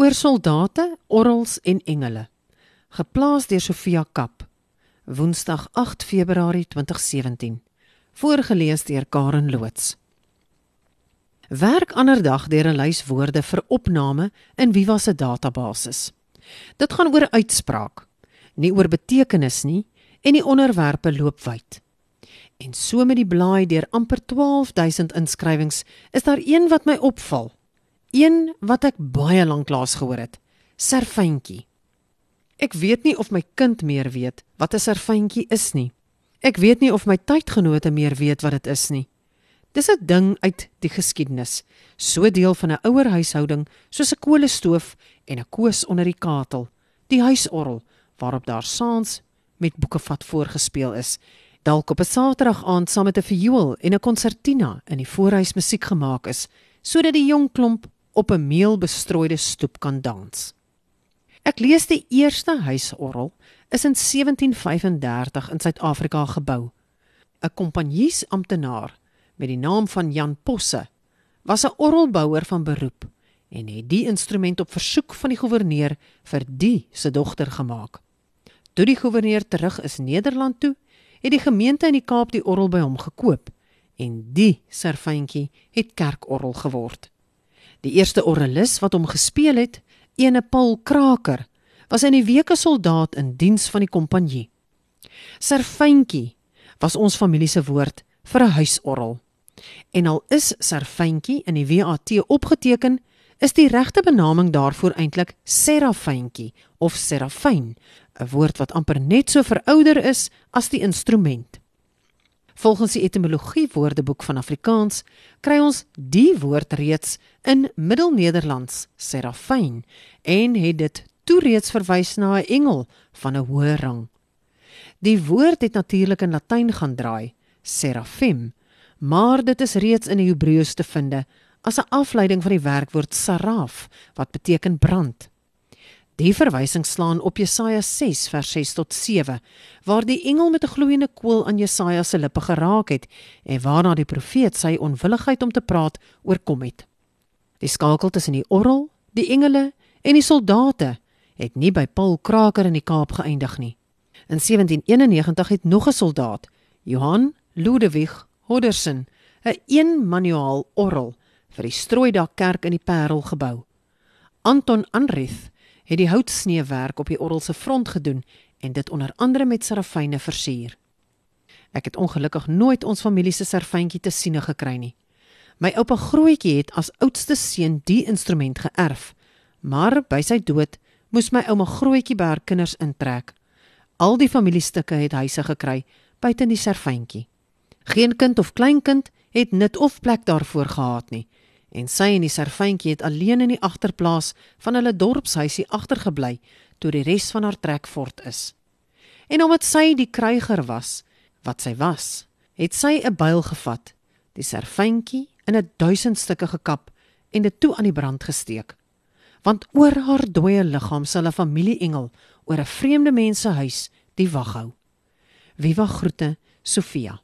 oor soldate, orrels en engele. Geplaas deur Sofia Kap. Woensdag 8 Februarie 2017. Voorgeles deur Karen Loots. Werk ander dag deur 'n lys woorde vir opname in Viva se database. Dit gaan oor uitspraak, nie oor betekenis nie en die onderwerpe loop wyd. En so met die blaai deur amper 12000 inskrywings is daar een wat my opval. Een wat ek baie lank laas gehoor het. Serfyntjie. Ek weet nie of my kind meer weet wat 'n serfyntjie is nie. Ek weet nie of my tydgenote meer weet wat dit is nie. Dis 'n ding uit die geskiedenis, so deel van 'n ouer huishouding soos 'n kolestoof en 'n koos onder die katel, die huisorgel waarop daar saans met boekevat voorgespeel is, dalk op 'n Saterdag aand saam met 'n viool en 'n konsertina in die voorhuis musiek gemaak is, sodat die jong klomp op 'n meelbestrooide stoep kan dans. Ek lees die eerste huisorgel is in 1735 in Suid-Afrika gebou. 'n Kompanjiesamptenaar met die naam van Jan Posse was 'n orgelbouer van beroep en het die instrument op versoek van die goewerneur vir die se dogter gemaak. Toe die goewerneur terug is Nederland toe, het die gemeente in die Kaap die orgel by hom gekoop en die serfyntjie het kerkorgel geword. Die eerste orgelis wat hom gespeel het, ene Paul Kraker, was in die weke soldaat in diens van die kompanjie. Serfyntjie was ons familie se woord vir 'n huisorgel. En al is serfyntjie in die WAT opgeteken, is die regte benaming daarvoor eintlik serafyntjie of serafyn, 'n woord wat amper net so verouder is as die instrument. Volgens die etimologie woordeboek van Afrikaans kry ons die woord reeds in Middelnederlands serafyn en het dit toe reeds verwys na 'n engel van 'n hoë rang. Die woord het natuurlik in Latyn gaan draai, serafim, maar dit is reeds in die Hebreëus te vind as 'n afleiding van die werkwoord saraf wat beteken brand. Die verwysing slaan op Jesaja 6 vers 6 tot 7 waar die engel met 'n gloeiende kool aan Jesaja se lippe geraak het en waarna die profeet sy onwilligheid om te praat oorkom het. Die skakel tussen die orgel, die engele en die soldate het nie by Paul Kraker in die Kaap geëindig nie. In 1791 het nog 'n soldaat, Johan Ludwig Hodderson, 'n een-manuaal orgel vir die Strooidak kerk in die Parel gebou. Anton Anrith het die houtsneewerk op die orgel se front gedoen en dit onder andere met serafyne versier. Ek het ongelukkig nooit ons familie se serafyntjie te siene gekry nie. My oupa Grootjie het as oudste seun die instrument geërf, maar by sy dood moes my ouma Grootjie by haar kinders intrek. Al die familiestukke het huise gekry buite die serafyntjie. Geen kind of kleinkind het nut of plek daarvoor gehad nie en sy en die serfyntjie het alleen in die agterplaas van hulle dorpshuisie agtergebly toe die res van haar trek fort is. En omdat sy die kryger was wat sy was, het sy 'n byl gevat, die serfyntjie in 'n duisend stukke gekap en dit toe aan die brand gesteek. Want oor haar dooie liggaam sal 'n familieengel oor 'n vreemde mens se huis die wag hou. Wie wag groete, Sofia.